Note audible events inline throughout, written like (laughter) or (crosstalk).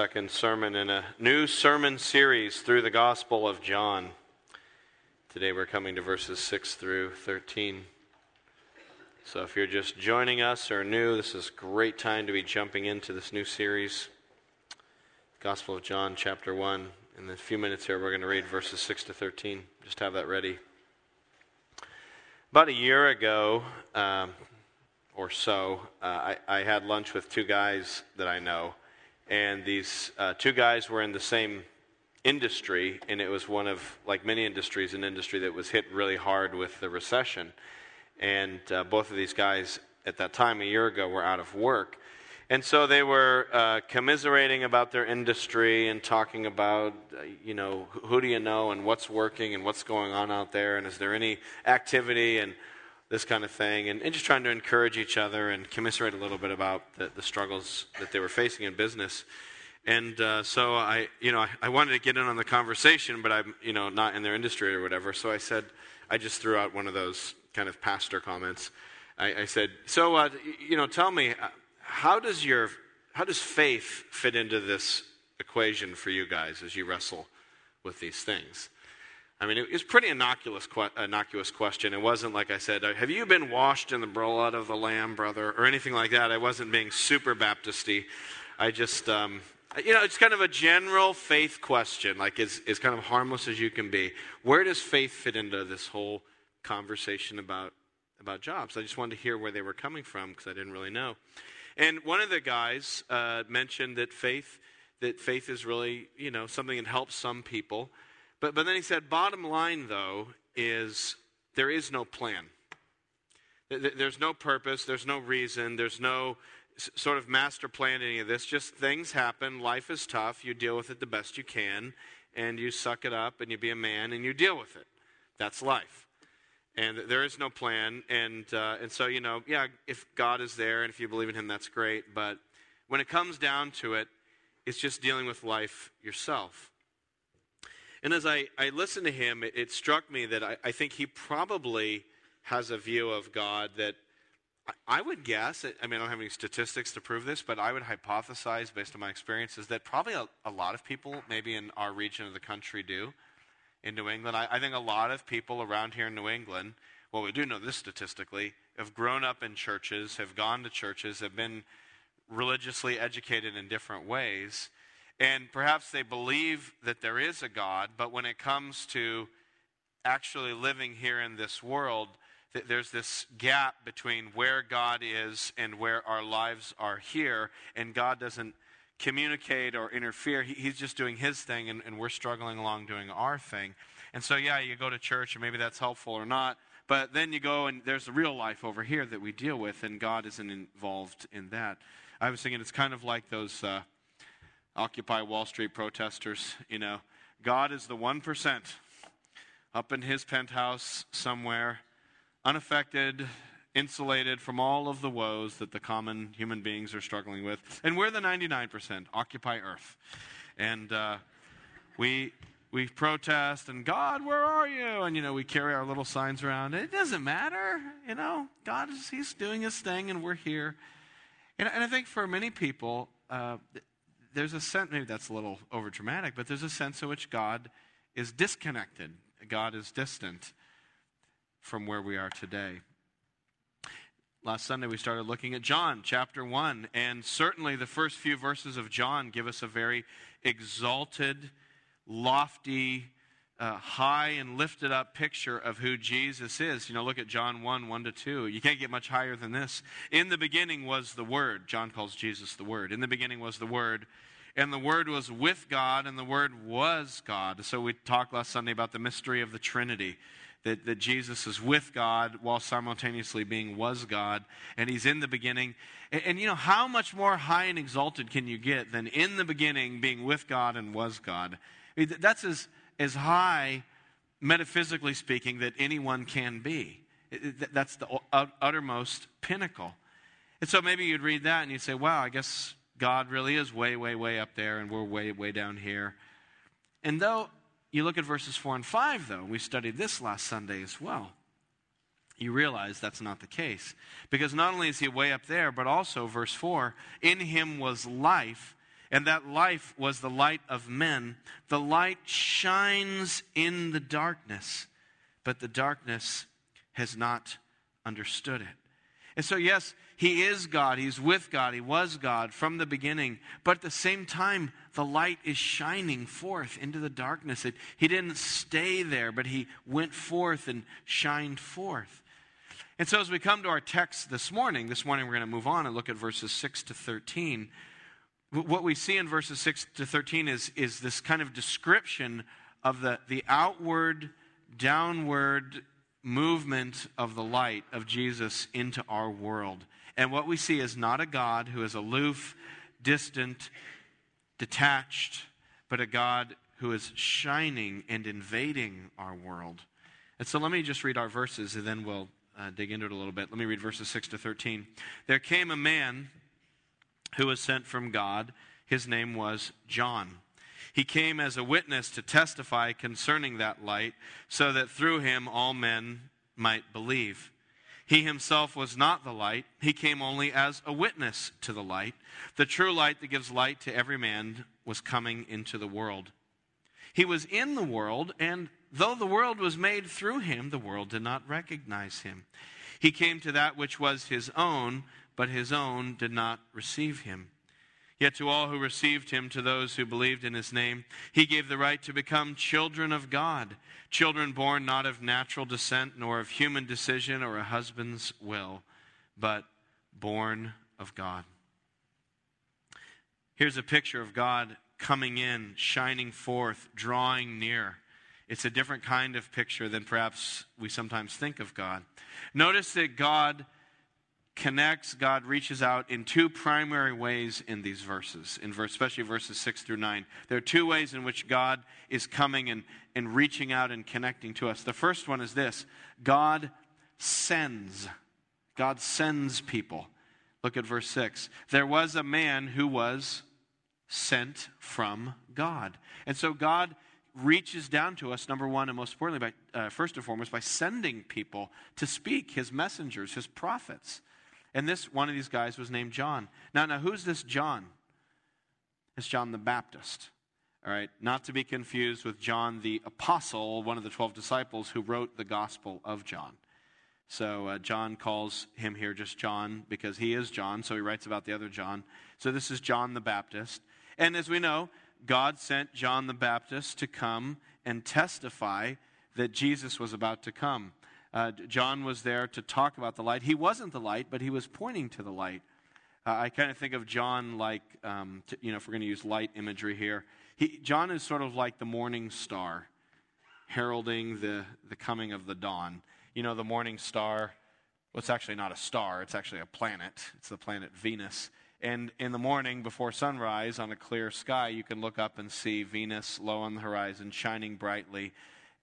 second sermon in a new sermon series through the Gospel of John. Today we're coming to verses 6 through 13. So if you're just joining us or new, this is a great time to be jumping into this new series. Gospel of John, chapter 1. In a few minutes here, we're going to read verses 6 to 13. Just have that ready. About a year ago um, or so, uh, I, I had lunch with two guys that I know and these uh, two guys were in the same industry, and it was one of, like many industries, an industry that was hit really hard with the recession. And uh, both of these guys at that time, a year ago, were out of work. And so they were uh, commiserating about their industry and talking about, uh, you know, who do you know and what's working and what's going on out there and is there any activity and this kind of thing, and, and just trying to encourage each other and commiserate a little bit about the, the struggles that they were facing in business. And uh, so I, you know, I, I, wanted to get in on the conversation, but I'm, you know, not in their industry or whatever. So I said, I just threw out one of those kind of pastor comments. I, I said, so, uh, you know, tell me, uh, how does your, how does faith fit into this equation for you guys as you wrestle with these things? I mean, it was pretty innocuous, innocuous question. It wasn't like I said, "Have you been washed in the blood of the Lamb, brother?" or anything like that. I wasn't being super Baptisty. I just, um, you know, it's kind of a general faith question, like is is kind of harmless as you can be. Where does faith fit into this whole conversation about about jobs? I just wanted to hear where they were coming from because I didn't really know. And one of the guys uh, mentioned that faith that faith is really, you know, something that helps some people. But, but then he said, bottom line, though, is there is no plan. There's no purpose, there's no reason, there's no sort of master plan any of this. Just things happen, life is tough, you deal with it the best you can, and you suck it up and you be a man and you deal with it. That's life. And there is no plan. And, uh, and so, you know, yeah, if God is there and if you believe in Him, that's great. But when it comes down to it, it's just dealing with life yourself. And as I, I listened to him, it, it struck me that I, I, think he probably has a view of God that I, I would guess, I mean, I don't have any statistics to prove this, but I would hypothesize based on my experiences that probably a, a lot of people, maybe in our region of the country, do in New England. I, I think a lot of people around here in New England, well, we do know this statistically, have grown up in churches, have gone to churches, have been religiously educated in different ways and perhaps they believe that there is a God, but when it comes to actually living here in this world, there's this gap between where God is and where our lives are here, and God doesn't communicate or interfere. he's just doing his thing, and, and we're struggling along doing our thing. And so, yeah, you go to church, and maybe that's helpful or not, but then you go and there's the real life over here that we deal with, and God isn't involved in that. I was thinking it's kind of like those. Uh, Occupy Wall Street protesters, you know. God is the 1% up in his penthouse somewhere, unaffected, insulated from all of the woes that the common human beings are struggling with. And we're the 99%, Occupy Earth. And uh, we, we protest, and God, where are you? And, you know, we carry our little signs around. It doesn't matter, you know. God is, he's doing his thing, and we're here. And, and I think for many people, uh, there's a sense, maybe that's a little over dramatic, but there's a sense in which God is disconnected. God is distant from where we are today. Last Sunday, we started looking at John chapter 1, and certainly the first few verses of John give us a very exalted, lofty, uh, high and lifted up picture of who Jesus is. You know, look at John 1 1 to 2. You can't get much higher than this. In the beginning was the Word. John calls Jesus the Word. In the beginning was the Word. And the Word was with God, and the Word was God. So we talked last Sunday about the mystery of the Trinity. That, that Jesus is with God while simultaneously being was God, and He's in the beginning. And, and you know, how much more high and exalted can you get than in the beginning being with God and was God? I mean, that's as as high, metaphysically speaking, that anyone can be. That's the uttermost pinnacle. And so maybe you'd read that and you'd say, wow, I guess God really is way, way, way up there and we're way, way down here. And though you look at verses 4 and 5, though, we studied this last Sunday as well, you realize that's not the case. Because not only is he way up there, but also, verse 4, in him was life, and that life was the light of men. The light shines in the darkness, but the darkness has not understood it. And so, yes, he is God. He's with God. He was God from the beginning. But at the same time, the light is shining forth into the darkness. It, he didn't stay there, but he went forth and shined forth. And so, as we come to our text this morning, this morning we're going to move on and look at verses 6 to 13 what we see in verses 6 to 13 is, is this kind of description of the, the outward, downward movement of the light of Jesus into our world. And what we see is not a God who is aloof, distant, detached, but a God who is shining and invading our world. And so let me just read our verses and then we'll uh, dig into it a little bit. Let me read verses 6 to 13. There came a man who was sent from God. His name was John. He came as a witness to testify concerning that light, so that through him all men might believe. He himself was not the light, he came only as a witness to the light. The true light that gives light to every man was coming into the world. He was in the world, and though the world was made through him, the world did not recognize him. He came to that which was his own but his own did not receive him. Yet to all who received him, to those who believed in his name, he gave the right to become children of God, children born not of natural descent, nor of human decision or a husband's will, but born of God. Here's a picture of God coming in, shining forth, drawing near. It's a different kind of picture than perhaps we sometimes think of God. Notice that God connects, God reaches out in two primary ways in these verses, in verse, especially verses 6 through 9. There are two ways in which God is coming and, and reaching out and connecting to us. The first one is this God sends. God sends people. Look at verse 6. There was a man who was sent from God. And so God reaches down to us, number one, and most importantly, by, uh, first and foremost, by sending people to speak, his messengers, his prophets. And this one of these guys was named John. Now, now who's this John? It's John the Baptist. All right, not to be confused with John the apostle, one of the 12 disciples who wrote the Gospel of John. So uh, John calls him here just John because he is John, so he writes about the other John. So this is John the Baptist. And as we know, God sent John the Baptist to come and testify that Jesus was about to come. Uh, John was there to talk about the light. He wasn't the light, but he was pointing to the light. Uh, I kind of think of John like, um, you know, if we're going to use light imagery here, he, John is sort of like the morning star, heralding the, the coming of the dawn. You know, the morning star, well, it's actually not a star, it's actually a planet. It's the planet Venus. And in the morning, before sunrise, on a clear sky, you can look up and see Venus low on the horizon, shining brightly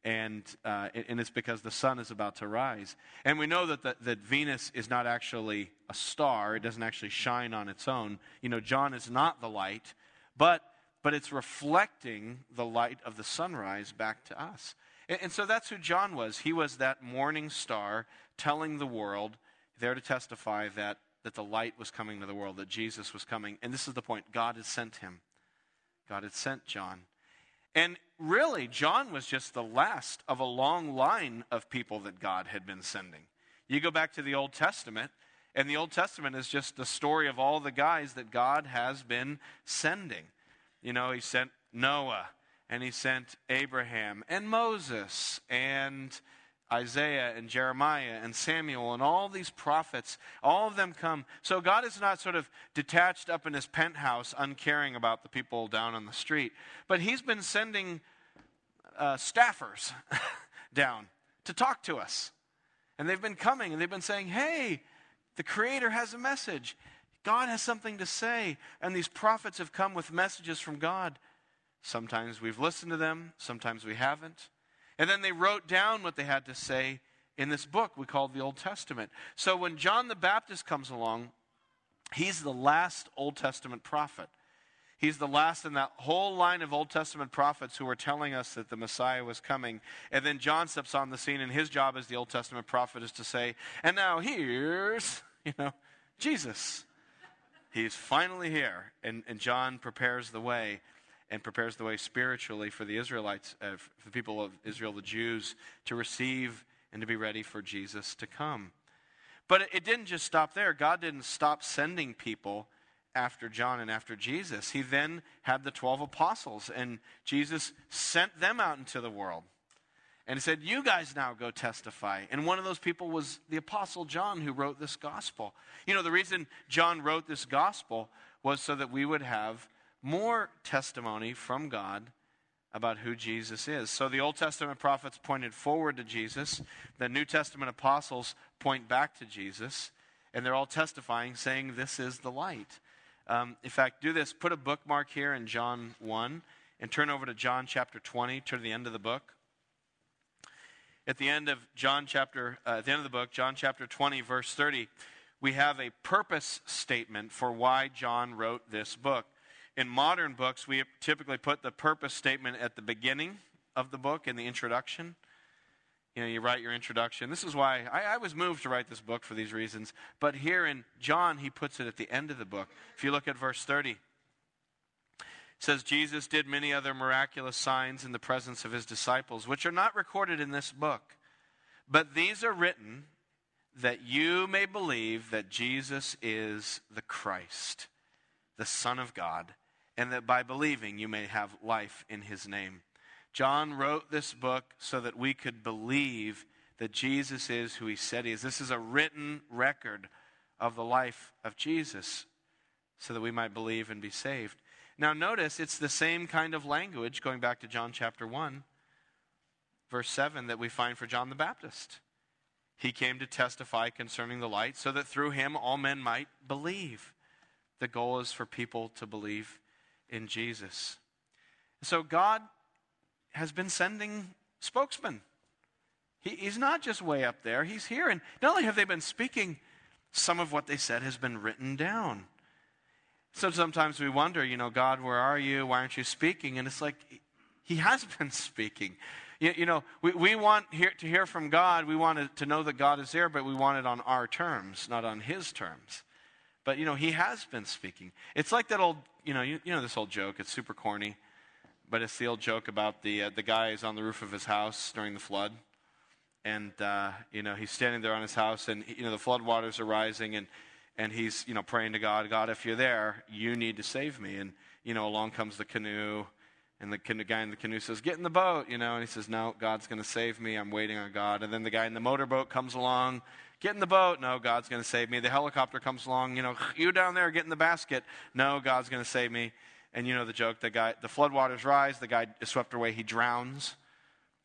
and, uh, and it's because the sun is about to rise. And we know that, the, that Venus is not actually a star, it doesn't actually shine on its own. You know, John is not the light, but, but it's reflecting the light of the sunrise back to us. And, and so that's who John was. He was that morning star telling the world, there to testify that, that the light was coming to the world, that Jesus was coming. And this is the point God had sent him. God had sent John. And really, John was just the last of a long line of people that God had been sending. You go back to the Old Testament, and the Old Testament is just the story of all the guys that God has been sending. You know, He sent Noah, and He sent Abraham, and Moses, and Isaiah and Jeremiah and Samuel and all these prophets, all of them come. So God is not sort of detached up in his penthouse, uncaring about the people down on the street, but he's been sending uh, staffers (laughs) down to talk to us. And they've been coming and they've been saying, hey, the Creator has a message. God has something to say. And these prophets have come with messages from God. Sometimes we've listened to them, sometimes we haven't. And then they wrote down what they had to say in this book we call the Old Testament. So when John the Baptist comes along, he's the last Old Testament prophet. He's the last in that whole line of Old Testament prophets who were telling us that the Messiah was coming. And then John steps on the scene, and his job as the Old Testament prophet is to say, and now here's, you know, Jesus. He's finally here. And, and John prepares the way and prepares the way spiritually for the Israelites, uh, for the people of Israel, the Jews, to receive and to be ready for Jesus to come. But it didn't just stop there. God didn't stop sending people after John and after Jesus. He then had the 12 apostles, and Jesus sent them out into the world. And said, You guys now go testify. And one of those people was the Apostle John, who wrote this gospel. You know, the reason John wrote this gospel was so that we would have more testimony from God about who Jesus is. So the Old Testament prophets pointed forward to Jesus, the New Testament apostles point back to Jesus, and they're all testifying, saying, This is the light. Um, in fact, do this put a bookmark here in John 1 and turn over to John chapter 20, to the end of the book. At the end of John chapter, uh, at the end of the book, John chapter 20, verse 30, we have a purpose statement for why John wrote this book. In modern books, we typically put the purpose statement at the beginning of the book in the introduction. You know, you write your introduction. This is why I, I, was moved to write this book for these reasons. But here in John, he puts it at the end of the book. If you look at verse 30, it says, Jesus did many other miraculous signs in the presence of his disciples, which are not recorded in this book. But these are written that you may believe that Jesus is the Christ, the Son of God and that by believing you may have life in his name. John wrote this book so that we could believe that Jesus is who he said he is. This is a written record of the life of Jesus so that we might believe and be saved. Now, notice it's the same kind of language, going back to John chapter 1, verse 7, that we find for John the Baptist. He came to testify concerning the light so that through him all men might believe. The goal is for people to believe in Jesus. So God has been sending spokesmen. He, he's not just way up there, he's here. And not only have they been speaking, some of what they said has been written down. So sometimes we wonder, you know, God, where are you? Why aren't you speaking? And it's like, He has (laughs) been speaking. You, you know, we, we want hear, to hear from God. We want to, know that God is there, but we want it on our terms, not on His terms. But, you know, He has been speaking. It's like that old you know, you, you know this old joke. It's super corny, but it's the old joke about the uh, the guy is on the roof of his house during the flood, and uh, you know he's standing there on his house, and you know the flood waters are rising, and and he's you know praying to God, God, if you're there, you need to save me. And you know along comes the canoe, and the, guy in the canoe says, Get in the boat, you know, and he says, No, God's going to save me. I'm waiting on God. And then the guy in the motorboat comes along, Get in the boat. No, God's going to save me. The helicopter comes along. You know, you down there, get in the basket. No, God's going to save me. And you know the joke. The guy, the floodwaters rise. The guy is swept away. He drowns.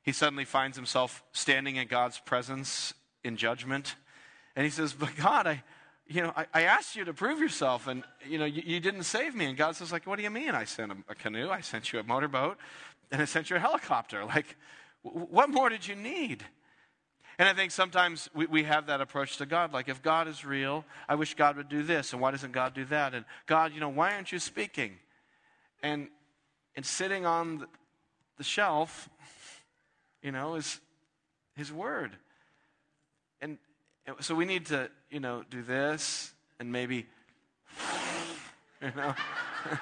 He suddenly finds himself standing in God's presence in judgment, and he says, "But God, I." you know, I, I, asked you to prove yourself, and you know, you, you, didn't save me. And God says, like, what do you mean? I sent a, a, canoe, I sent you a motorboat, and I sent you a helicopter. Like, what more did you need? And I think sometimes we, we have that approach to God. Like, if God is real, I wish God would do this, and why doesn't God do that? And God, you know, why aren't you speaking? And, and sitting on the, the shelf, you know, is His Word. And, so we need to, you know, do this and maybe, (laughs) you know. (laughs)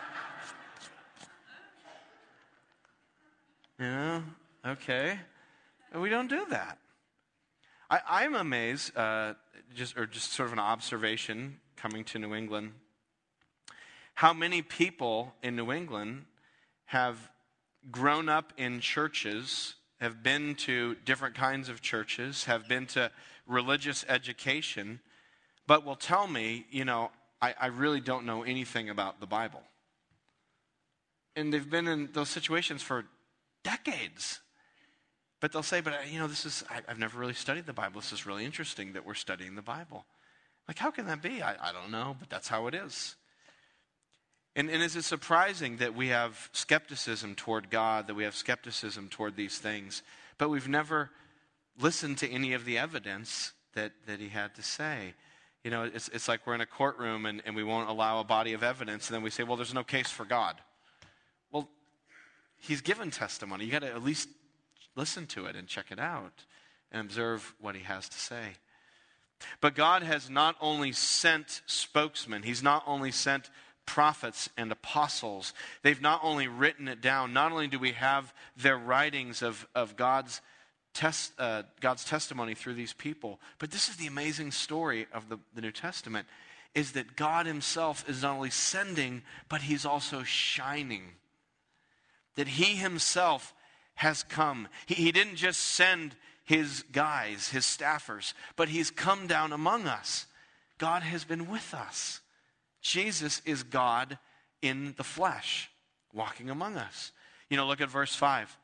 you know, okay. And we don't do that. I, am amazed, uh, just or just sort of an observation coming to New England, how many people in New England have grown up in churches, have been to different kinds of churches, have been to religious education, but will tell me, you know, I, I really don't know anything about the Bible. And they've been in those situations for decades. But they'll say, but uh, you know, this is, I, have never really studied the Bible. This is really interesting that we're studying the Bible. Like, how can that be? I, I don't know, but that's how it is. And, and is it surprising that we have skepticism toward God, that we have skepticism toward these things, but we've never listened to any of the evidence that, that he had to say? You know, it's, it's like we're in a courtroom and, and we won't allow a body of evidence, and then we say, well, there's no case for God. Well, he's given testimony. You got to at least listen to it and check it out and observe what he has to say. But God has not only sent spokesmen, He's not only sent prophets and apostles. They've not only written it down, not only do we have their writings of, of God's, test, uh, God's testimony through these people, but this is the amazing story of the, the New Testament is that God Himself is not only sending, but He's also shining. That He Himself has come. He, he didn't just send His guys, His staffers, but He's come down among us. God has been with us. Jesus is God in the flesh, walking among us. You know, look at verse 5.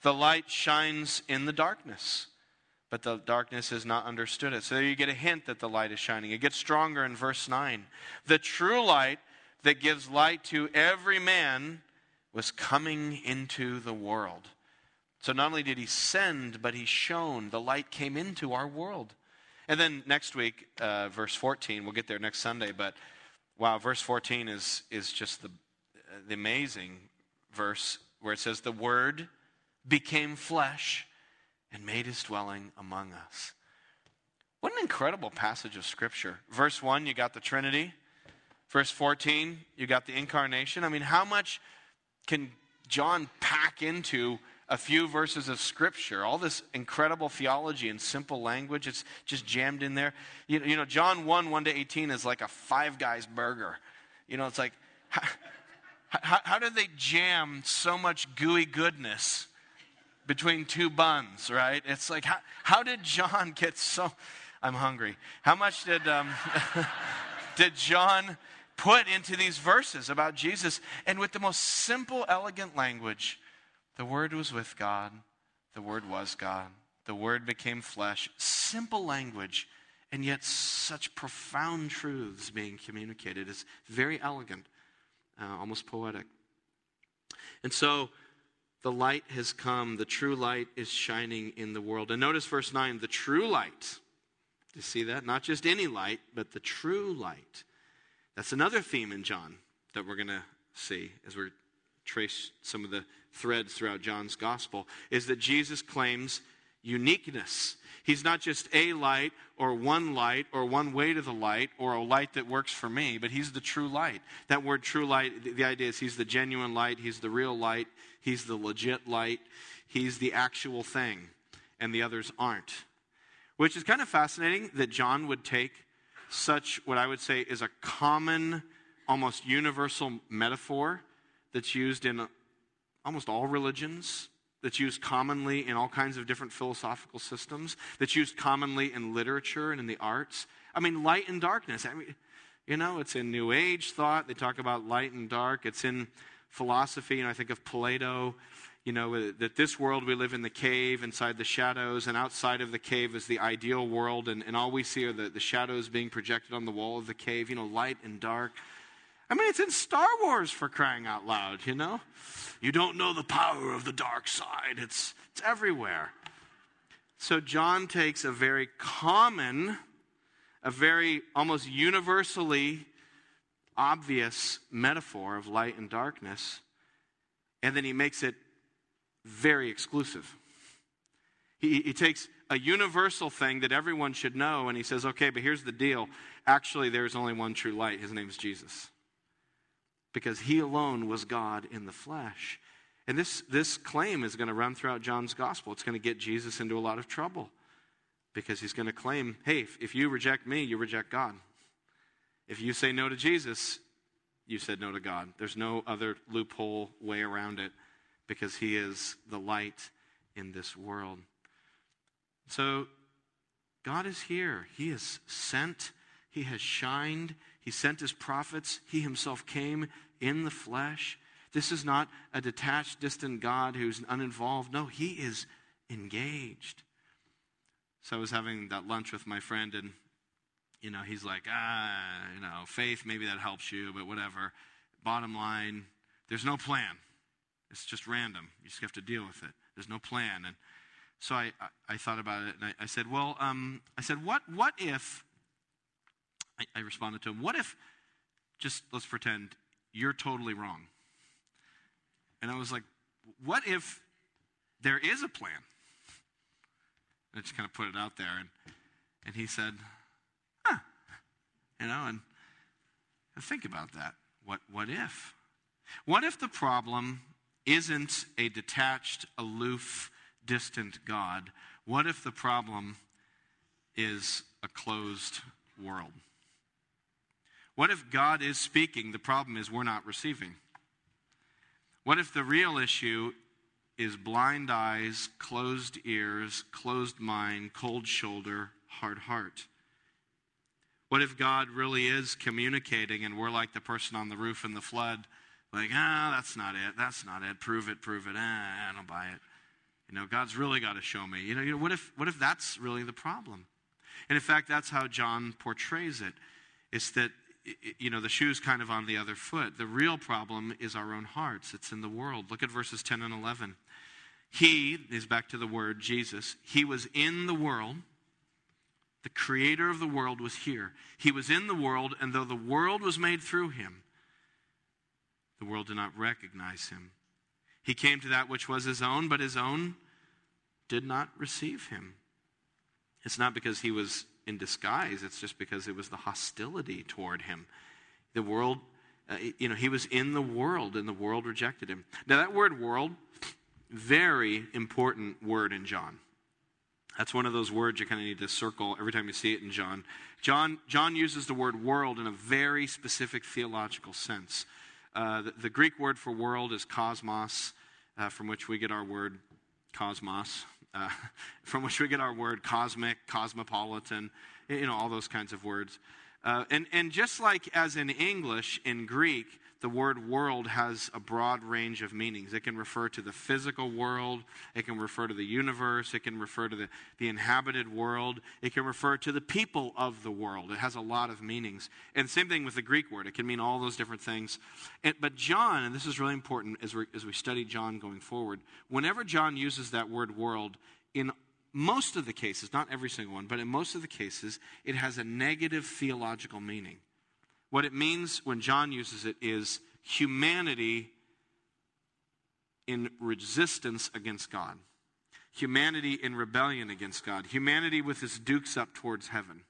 The light shines in the darkness, but the darkness has not understood it. So you get a hint that the light is shining. It gets stronger in verse 9. The true light that gives light to every man was coming into the world. So not only did he send, but he shone. The light came into our world. And then next week, uh, verse 14, we'll get there next Sunday, but Wow, verse 14 is, is just the, the amazing verse where it says, The Word became flesh and made his dwelling among us. What an incredible passage of Scripture. Verse 1, you got the Trinity. Verse 14, you got the incarnation. I mean, how much can John pack into a few verses of scripture, all this incredible theology in simple language. It's just jammed in there. You, you know, John 1 1 to 18 is like a five guys burger. You know, it's like, (laughs) how, how, how did they jam so much gooey goodness between two buns, right? It's like, how, how did John (laughs) get so. I'm hungry. How much did, um, (laughs) did John put into these verses about Jesus? And with the most simple, elegant language, the Word was with God, the Word was God, the Word became flesh. Simple language, and yet such profound truths being communicated. It's very elegant, uh, almost poetic. And so, the light has come. The true light is shining in the world. And notice verse 9 the true light. Do you see that? Not just any light, but the true light. That's another theme in John that we're going to see as we trace some of the threads throughout John's gospel is that Jesus claims uniqueness. He's not just a light or one light or one way to the light or a light that works for me, but he's the true light. That word true light, the idea is he's the genuine light, he's the real light, he's the legit light, he's the actual thing, and the others aren't. Which is kind of fascinating that John would take such what I would say is a common, almost universal metaphor that's used in almost all religions, that's used commonly in all kinds of different philosophical systems, that's used commonly in literature and in the arts. I mean, light and darkness. I mean, you know, it's in New Age thought. They talk about light and dark. It's in philosophy, and I think of Plato, you know, that this world we live in the cave inside the shadows, and outside of the cave is the ideal world, and, and all we see are the, the shadows being projected on the wall of the cave, you know, light and dark. I mean, it's in Star Wars for crying out loud, you know? You don't know the power of the dark side, it's, it's everywhere. So, John takes a very common, a very almost universally obvious metaphor of light and darkness, and then he makes it very exclusive. He, he takes a universal thing that everyone should know, and he says, okay, but here's the deal. Actually, there's only one true light. His name is Jesus because he alone was God in the flesh. And this, this claim is going to run throughout John's gospel. It's going to get Jesus into a lot of trouble because he's going to claim hey, if, if you reject me, you reject God. If you say no to Jesus, you said no to God. There's no other loophole way around it because he is the light in this world. So, God is here. He is sent, He has shined, he sent his prophets. He himself came in the flesh. This is not a detached, distant God who's uninvolved. No, he is engaged. So I was having that lunch with my friend, and, you know, he's like, ah, you know, faith, maybe that helps you, but whatever. Bottom line, there's no plan. It's just random. You just have to deal with it. There's no plan. And so I, I, I thought about it, and I, I said, well, um, I said, what, what if I, I responded to him, What if, just let's pretend, you're totally wrong? And I was like, What if there is a plan? I just kind of put it out there. And, and he said, Huh. You know, and think about that. What, what if? What if the problem isn't a detached, aloof, distant God? What if the problem is a closed world? What if God is speaking? The problem is we're not receiving. What if the real issue is blind eyes, closed ears, closed mind, cold shoulder, hard heart? What if God really is communicating and we're like the person on the roof in the flood, like, ah, that's not it, that's not it, prove it, prove it, ah, I don't buy it. You know, God's really got to show me. You know, you know, what if what if that's really the problem? And in fact, that's how John portrays it. It's that you know, the shoe's kind of on the other foot. The real problem is our own hearts. It's in the world. Look at verses 10 and 11. He is back to the word Jesus. He was in the world. The creator of the world was here. He was in the world, and though the world was made through him, the world did not recognize him. He came to that which was his own, but his own did not receive him. It's not because he was in disguise. It's just because it was the hostility toward him. The world, uh, you know, he was in the world and the world rejected him. Now, that word world, very important word in John. That's one of those words you kind of need to circle every time you see it in John. John, John uses the word world in a very specific theological sense. Uh, the, the, Greek word for world is cosmos, uh, from which we get our word cosmos uh, (laughs) from which we get our word cosmic, cosmopolitan, you know, all those kinds of words. Uh, and, and just like as in English, in Greek, the word world has a broad range of meanings. It can refer to the physical world, it can refer to the universe, it can refer to the, the inhabited world, it can refer to the people of the world. It has a lot of meanings. And same thing with the Greek word, it can mean all those different things. And, but John, and this is really important as, we as we study John going forward, whenever John uses that word world, in most of the cases, not every single one, but in most of the cases, it has a negative theological meaning. What it means when John uses it is humanity in resistance against God, humanity in rebellion against God, humanity with its dukes up towards heaven,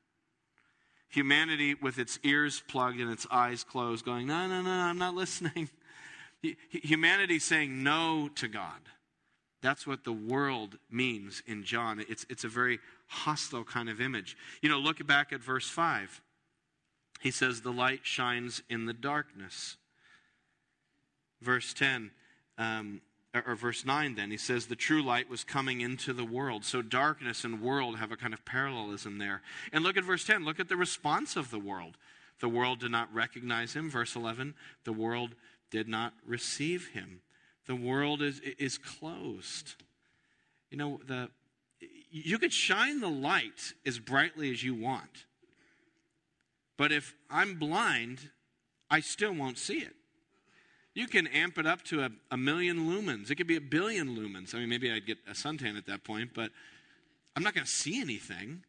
humanity with its ears plugged and its eyes closed, going, No, no, no, I'm not (laughs) listening. Humanity saying no to God. That's what the world means in John. It's, it's a very hostile kind of image. You know, look back at verse 5. He says, The light shines in the darkness. Verse 10, um, or, verse 9, then, he says, The true light was coming into the world. So darkness and world have a kind of parallelism there. And look at verse 10. Look at the response of the world. The world did not recognize him. Verse 11, the world did not receive him. The world is, is closed. You know, the, you could shine the light as brightly as you want. But if I'm blind, I still won't see it. You can amp it up to a, a million lumens. It could be a billion lumens. I mean, maybe I'd get a suntan at that point, but I'm not going to see anything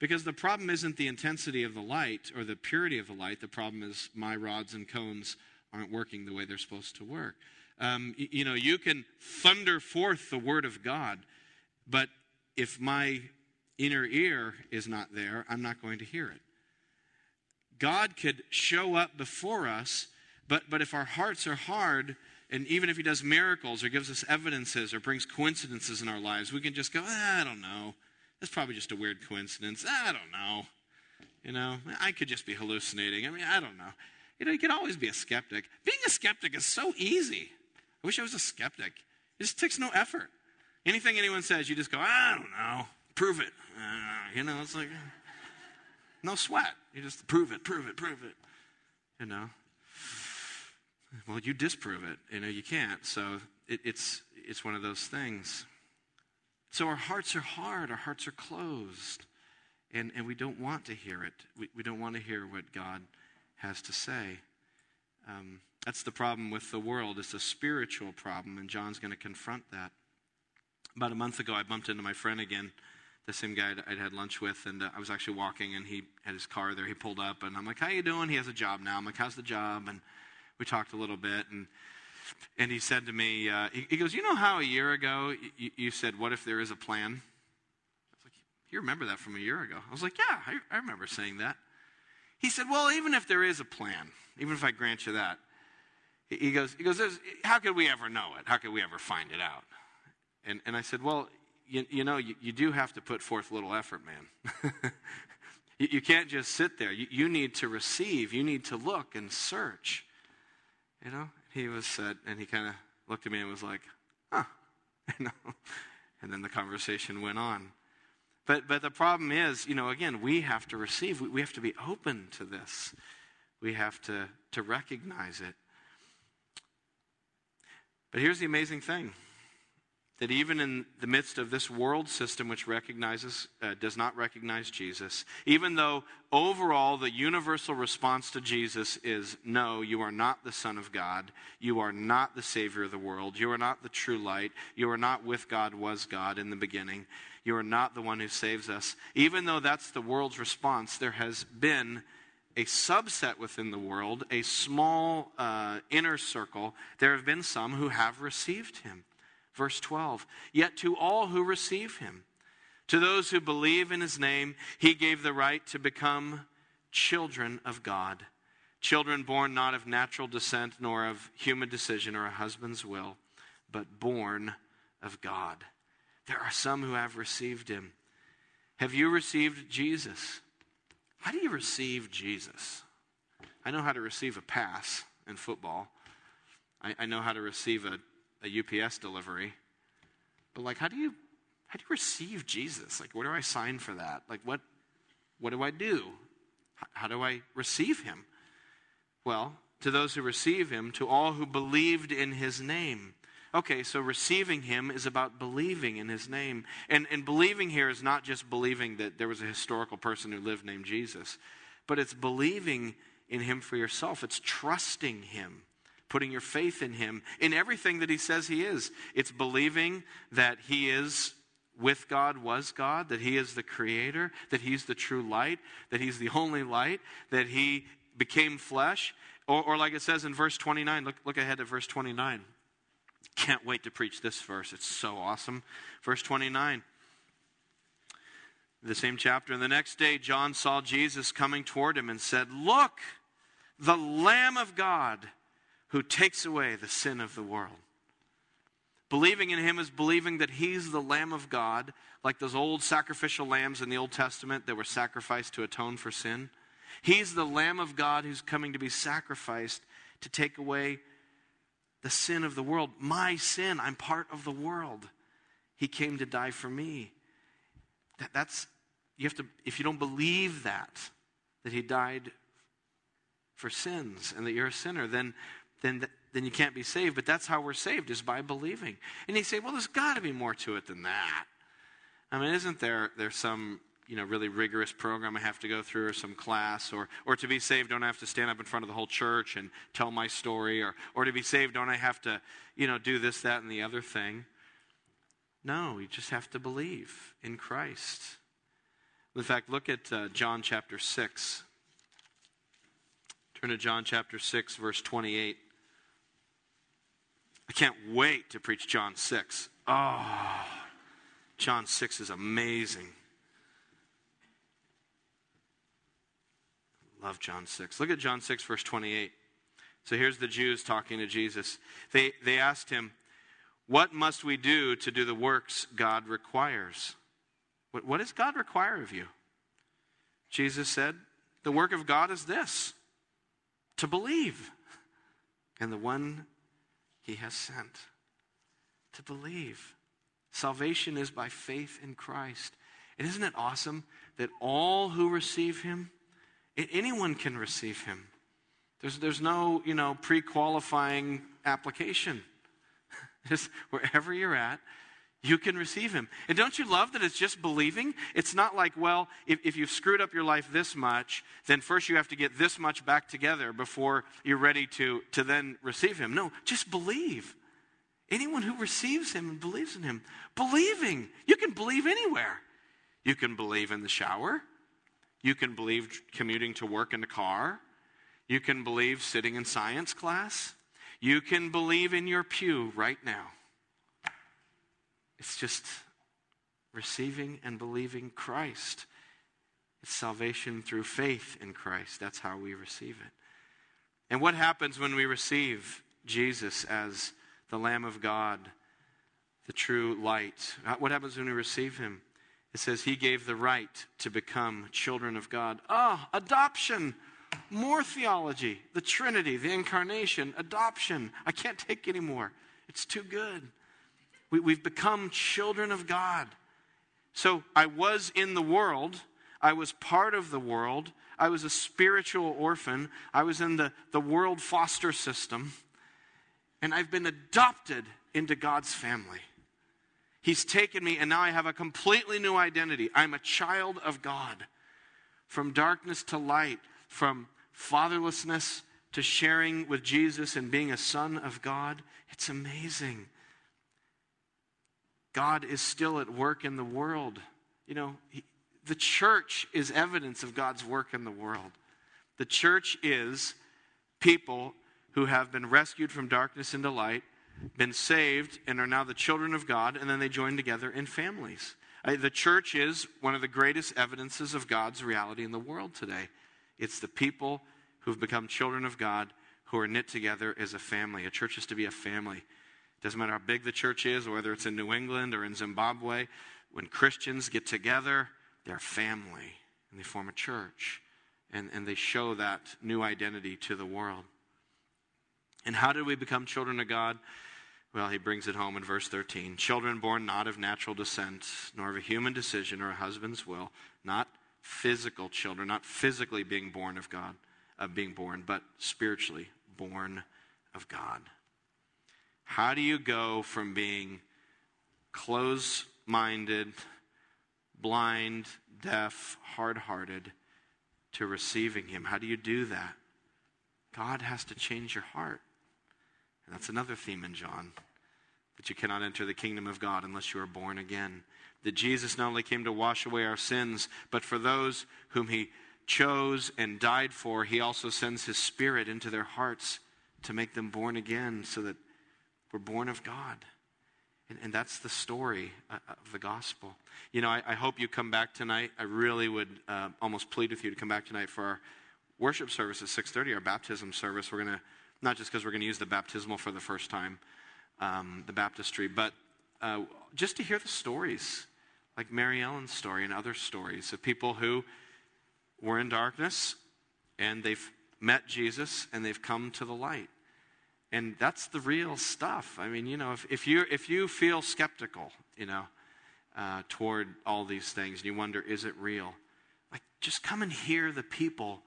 because the problem isn't the intensity of the light or the purity of the light. The problem is my rods and cones aren't working the way they're supposed to work. Um, you, you know, you can thunder forth the word of God, but if my inner ear is not there, I'm not going to hear it. God could show up before us, but, but if our hearts are hard, and even if He does miracles or gives us evidences or brings coincidences in our lives, we can just go, ah, I don't know. That's probably just a weird coincidence. Ah, I don't know. You know, I could just be hallucinating. I mean, I don't know. You know, you can always be a skeptic. Being a skeptic is so easy. I wish I was a skeptic. It just takes no effort. Anything anyone says, you just go, I don't know. Prove it. Uh, you know, it's like, no sweat. You just prove it, prove it, prove it. You know? Well, you disprove it. You know, you can't. So it, it's, it's one of those things. So our hearts are hard, our hearts are closed, and, and we don't want to hear it. We, we don't want to hear what God has to say. Um, that's the problem with the world. It's a spiritual problem, and John's going to confront that. About a month ago, I bumped into my friend again the same guy I'd had lunch with, and uh, I was actually walking, and he had his car there. He pulled up, and I'm like, "How you doing?" He has a job now. I'm like, "How's the job?" And we talked a little bit, and and he said to me, uh, he, he, goes, "You know how a year ago you, you, said, what if there is a plan?" I was like, "You remember that from a year ago?" I was like, "Yeah, I, I remember saying that." he said, Well, even if there is a plan, even if I grant you that, he goes, he goes How could we ever know it? How could we ever find it out? And, and I said, Well, you, you know, you, you do have to put forth a little effort, man. (laughs) you, you, can't just sit there. You, need to receive, you need to look and search. You know, he was, said, and he kind of looked at me and was like, Huh. (laughs) You know, and then the conversation went on. But, but the problem is, you know, again, we have to receive. We, we have to be open to this. We have to, to recognize it. But here's the amazing thing that even in the midst of this world system which recognizes uh, does not recognize Jesus even though overall the universal response to Jesus is no you are not the son of God. You are not the savior of the world. You are not the true light. You are not with God was God in the beginning. You are not the one who saves us. Even though that's the world's response there has been a subset within the world a small uh, inner circle. There have been some who have received him Verse 12, yet to all who receive him, to those who believe in his name, he gave the right to become children of God. Children born not of natural descent, nor of human decision or a husband's will, but born of God. There are some who have received him. Have you received Jesus? How do you receive Jesus? I know how to receive a pass in football. I, I know how to receive a a UPS delivery. But like, how do you how do you receive Jesus? Like, where do I sign for that? Like, what what do I do? How do I receive him? Well, to those who receive him, to all who believed in his name. Okay, so receiving him is about believing in his name. And, and believing here is not just believing that there was a historical person who lived named Jesus, but it's believing in him for yourself. It's trusting him putting your faith in Him in everything that He says He is. It's believing that He is with God, was God, that He is the Creator, that He's the true light, that He's the only light, that He became flesh. Or, or like it says in verse 29, look, look ahead at verse 29. Can't wait to preach this verse. It's so awesome. Verse 29 the same chapter. And the next day, John saw Jesus coming toward him and said, Look, the Lamb of God who takes away the sin of the world. Believing in him is believing that he's the Lamb of God, like those old sacrificial lambs in the Old Testament that were sacrificed to atone for sin. He's the Lamb of God who's coming to be sacrificed to take away the sin of the world. My sin, I'm part of the world. He came to die for me. That, that's, you have to, if you don't believe that, that he died for sins and that you're a sinner, then then, then you can't be saved. But that's how we're saved, is by believing. And you say, well, there's got to be more to it than that. I mean, isn't there there's some you know really rigorous program I have to go through, or some class, or or to be saved, don't I have to stand up in front of the whole church and tell my story, or or to be saved, don't I have to you know do this, that, and the other thing? No, you just have to believe in Christ. In fact, look at uh, John chapter six. Turn to John chapter 6, verse 28. I can't wait to preach John 6. Oh, John 6 is amazing. Love John 6. Look at John 6, verse 28. So here's the Jews talking to Jesus. They, they asked him, What must we do to do the works God requires? What, what does God require of you? Jesus said, The work of God is this to believe in the one he has sent. To believe. Salvation is by faith in Christ. And isn't it awesome that all who receive him, anyone can receive him? There's, there's no, you know, pre-qualifying application. (laughs) Just wherever you're at, you can receive him. And don't you love that it's just believing? It's not like, well, if, if you've screwed up your life this much, then first you have to get this much back together before you're ready to, to then receive him. No, just believe. Anyone who receives him and believes in him, believing. You can believe anywhere. You can believe in the shower. You can believe commuting to work in the car. You can believe sitting in science class. You can believe in your pew right now. It's just receiving and believing Christ. It's salvation through faith in Christ. That's how we receive it. And what happens when we receive Jesus as the Lamb of God, the true light? What happens when we receive him? It says he gave the right to become children of God. Ah, oh, adoption. More theology. The Trinity, the incarnation, adoption. I can't take anymore. It's too good. We, we've become children of God. So I was in the world. I was part of the world. I was a spiritual orphan. I was in the, the world foster system. And I've been adopted into God's family. He's taken me, and now I have a completely new identity. I'm a child of God. From darkness to light, from fatherlessness to sharing with Jesus and being a son of God. It's amazing. God is still at work in the world. You know, he, the church is evidence of God's work in the world. The church is people who have been rescued from darkness into light, been saved, and are now the children of God, and then they join together in families. The church is one of the greatest evidences of God's reality in the world today. It's the people who've become children of God who are knit together as a family. A church is to be a family. Doesn't matter how big the church is, whether it's in New England or in Zimbabwe, when Christians get together, they're family and they form a church and, and they show that new identity to the world. And how did we become children of God? Well, he brings it home in verse 13. Children born not of natural descent, nor of a human decision or a husband's will, not physical children, not physically being born of God, of being born, but spiritually born of God. How do you go from being close minded, blind, deaf, hard hearted to receiving Him? How do you do that? God has to change your heart. And that's another theme in John that you cannot enter the kingdom of God unless you are born again. That Jesus not only came to wash away our sins, but for those whom He chose and died for, He also sends His Spirit into their hearts to make them born again so that we're born of God. And, and that's the story uh, of the gospel. You know, I, I, hope you come back tonight. I really would uh, almost plead with you to come back tonight for our worship service at 6.30, our baptism service. We're going to, not just because we're going to use the baptismal for the first time, um, the baptistry, but uh, just to hear the stories, like Mary Ellen's story and other stories of people who were in darkness and they've met Jesus and they've come to the light. And that's the real stuff. I mean, you know, if, if, you, if you feel skeptical, you know, uh, toward all these things and you wonder, is it real? Like, just come and hear the people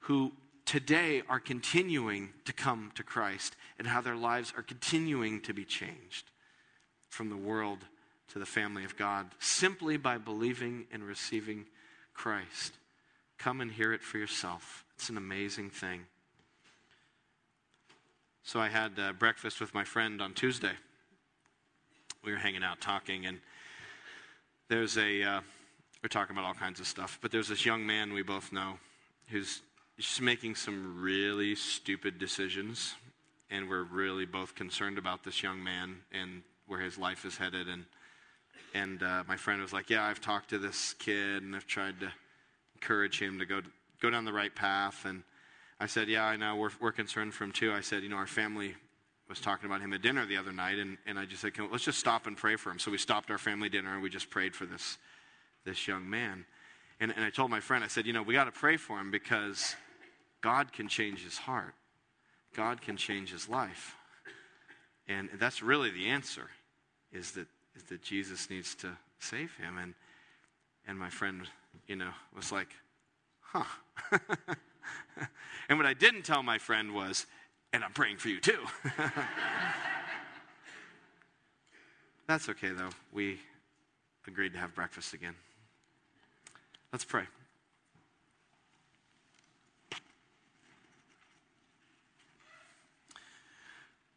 who today are continuing to come to Christ and how their lives are continuing to be changed from the world to the family of God simply by believing and receiving Christ. Come and hear it for yourself. It's an amazing thing. So I had uh, breakfast with my friend on Tuesday. We were hanging out talking, and there's a, uh, we're talking about all kinds of stuff, but there's this young man we both know who's just making some really stupid decisions, and we're really both concerned about this young man and where his life is headed. And, and uh, my friend was like, Yeah, I've talked to this kid, and I've tried to encourage him to go, go down the right path. And I said, Yeah, I know. We're, we're concerned for him too. I said, You know, our family was talking about him at dinner the other night, and, and I just said, Let's just stop and pray for him. So we stopped our family dinner and we just prayed for this, this young man. And, and I told my friend, I said, You know, we got to pray for him because God can change his heart, God can change his life. And that's really the answer is that, is that Jesus needs to save him. And, and my friend, you know, was like, Huh. (laughs) (laughs) and what I didn't tell my friend was, and I'm praying for you too. (laughs) That's okay, though. We agreed to have breakfast again. Let's pray.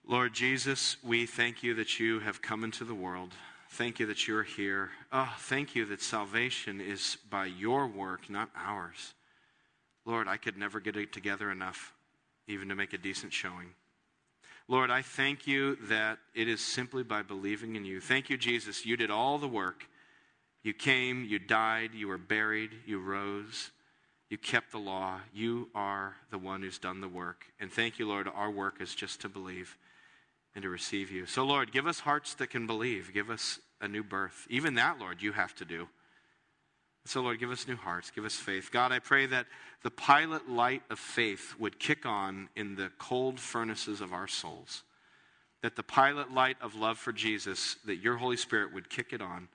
Lord Jesus, we thank you that you have come into the world. Thank you that you're here. Oh, thank you that salvation is by your work, not ours. Lord, I could never get it together enough even to make a decent showing. Lord, I thank you that it is simply by believing in you. Thank you, Jesus. You did all the work. You came, you died, you were buried, you rose, you kept the law. You are the one who's done the work. And thank you, Lord, our work is just to believe and to receive you. So, Lord, give us hearts that can believe. Give us a new birth. Even that, Lord, you have to do. So, Lord, give us new hearts. Give us faith. God, I pray that the pilot light of faith would kick on in the cold furnaces of our souls. That the pilot light of love for Jesus, that your Holy Spirit would kick it on,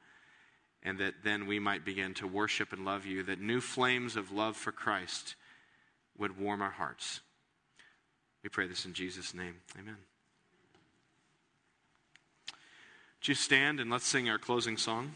and that then we might begin to worship and love you. That new flames of love for Christ would warm our hearts. We pray this in Jesus' name. Amen. Would you stand and let's sing our closing song?